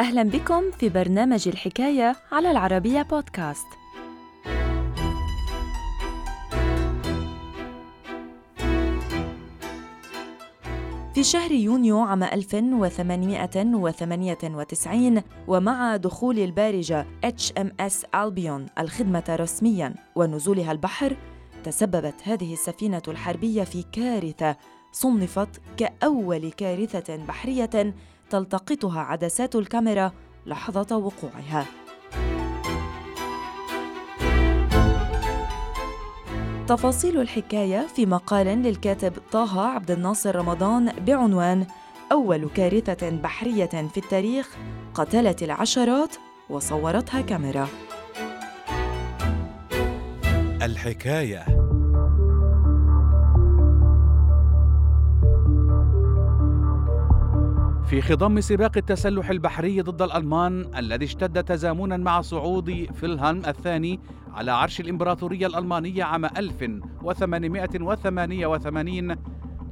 أهلا بكم في برنامج الحكاية على العربية بودكاست. في شهر يونيو عام 1898 ومع دخول البارجة HMS ألبيون الخدمة رسمياً ونزولها البحر تسببت هذه السفينة الحربية في كارثة صنفت كأول كارثة بحرية تلتقطها عدسات الكاميرا لحظة وقوعها. تفاصيل الحكاية في مقال للكاتب طه عبد الناصر رمضان بعنوان أول كارثة بحرية في التاريخ قتلت العشرات وصورتها كاميرا. الحكاية في خضم سباق التسلح البحري ضد الألمان الذي اشتد تزامنا مع صعود فيلهلم الثاني على عرش الإمبراطورية الألمانية عام 1888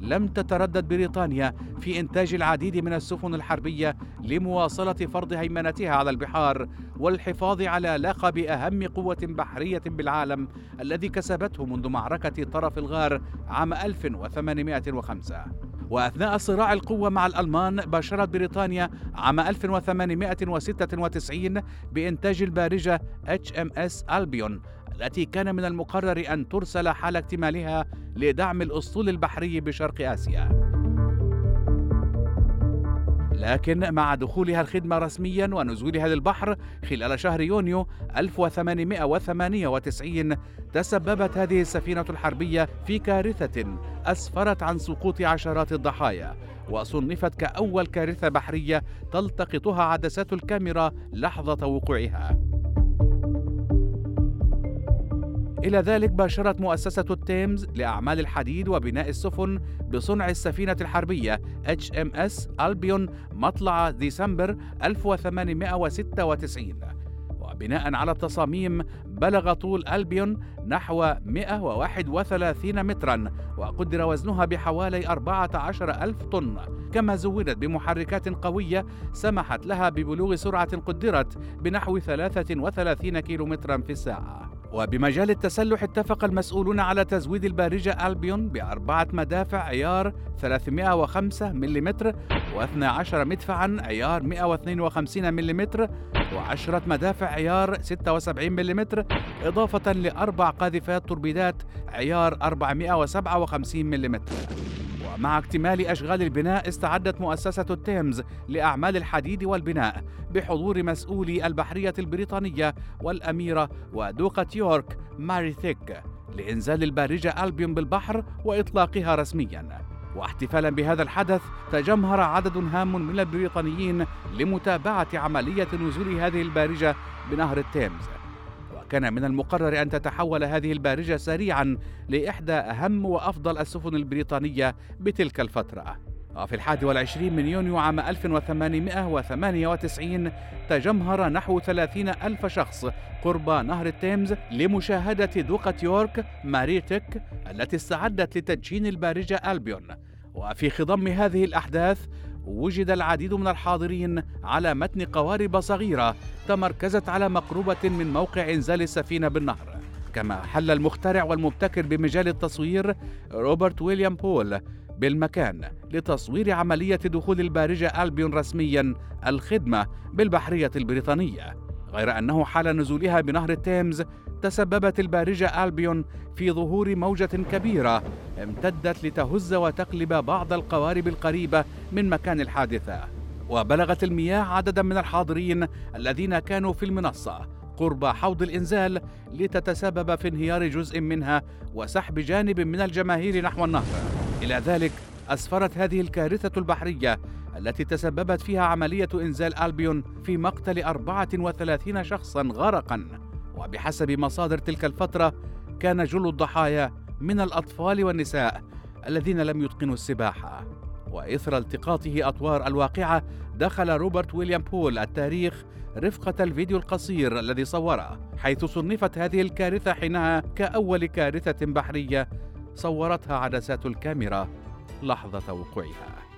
لم تتردد بريطانيا في إنتاج العديد من السفن الحربية لمواصلة فرض هيمنتها على البحار والحفاظ على لقب أهم قوة بحرية بالعالم الذي كسبته منذ معركة طرف الغار عام 1805 وأثناء صراع القوة مع الألمان باشرت بريطانيا عام 1896 بإنتاج البارجة HMS ألبيون التي كان من المقرر أن ترسل حال اكتمالها لدعم الأسطول البحري بشرق آسيا. لكن مع دخولها الخدمة رسميا ونزولها للبحر خلال شهر يونيو 1898 تسببت هذه السفينة الحربية في كارثة أسفرت عن سقوط عشرات الضحايا وصنفت كأول كارثة بحرية تلتقطها عدسات الكاميرا لحظة وقوعها. إلى ذلك باشرت مؤسسة التيمز لأعمال الحديد وبناء السفن بصنع السفينة الحربية HMS ألبيون مطلع ديسمبر 1896 وبناء على التصاميم بلغ طول ألبيون نحو 131 مترا وقدر وزنها بحوالي 14 ألف طن. كما زودت بمحركات قوية سمحت لها ببلوغ سرعة قدرت بنحو 33 كيلومترا في الساعة. وبمجال التسلح اتفق المسؤولون على تزويد البارجة ألبيون بأربعة مدافع عيار 305 ملم و12 مدفعا عيار 152 ملم وعشرة مدافع عيار 76 ملم إضافة لأربع قاذفات توربيدات عيار 457 ملم ومع اكتمال أشغال البناء استعدت مؤسسة التيمز لأعمال الحديد والبناء بحضور مسؤولي البحرية البريطانية والأميرة ودوقة يورك ماري تيك لإنزال البارجة ألبيون بالبحر وإطلاقها رسمياً. واحتفالا بهذا الحدث تجمهر عدد هام من البريطانيين لمتابعة عملية نزول هذه البارجة بنهر التيمز. وكان من المقرر أن تتحول هذه البارجة سريعا لإحدى أهم وأفضل السفن البريطانية بتلك الفترة. وفي الحادي والعشرين من يونيو عام 1898 تجمهر نحو 30 ألف شخص قرب نهر التيمز لمشاهدة دوقة يورك ماري تيك التي استعدت لتدشين البارجة ألبيون. وفي خضم هذه الأحداث وجد العديد من الحاضرين على متن قوارب صغيرة تمركزت على مقربة من موقع إنزال السفينة بالنهر. كما حل المخترع والمبتكر بمجال التصوير روبرت ويليام بول بالمكان لتصوير عملية دخول البارجة ألبيون رسميا الخدمة بالبحرية البريطانية. غير أنه حال نزولها بنهر التيمز تسببت البارجة ألبيون في ظهور موجة كبيرة امتدت لتهز وتقلب بعض القوارب القريبة من مكان الحادثة. وبلغت المياه عددا من الحاضرين الذين كانوا في المنصة قرب حوض الإنزال لتتسبب في انهيار جزء منها وسحب جانب من الجماهير نحو النهر. إلى ذلك أسفرت هذه الكارثة البحرية التي تسببت فيها عملية إنزال ألبيون في مقتل 34 شخصا غرقا. وبحسب مصادر تلك الفترة كان جل الضحايا من الأطفال والنساء الذين لم يتقنوا السباحة. وإثر التقاطه أطوار الواقعة دخل روبرت ويليام بول التاريخ رفقة الفيديو القصير الذي صوره حيث صنفت هذه الكارثة حينها كأول كارثة بحرية صورتها عدسات الكاميرا لحظة وقوعها.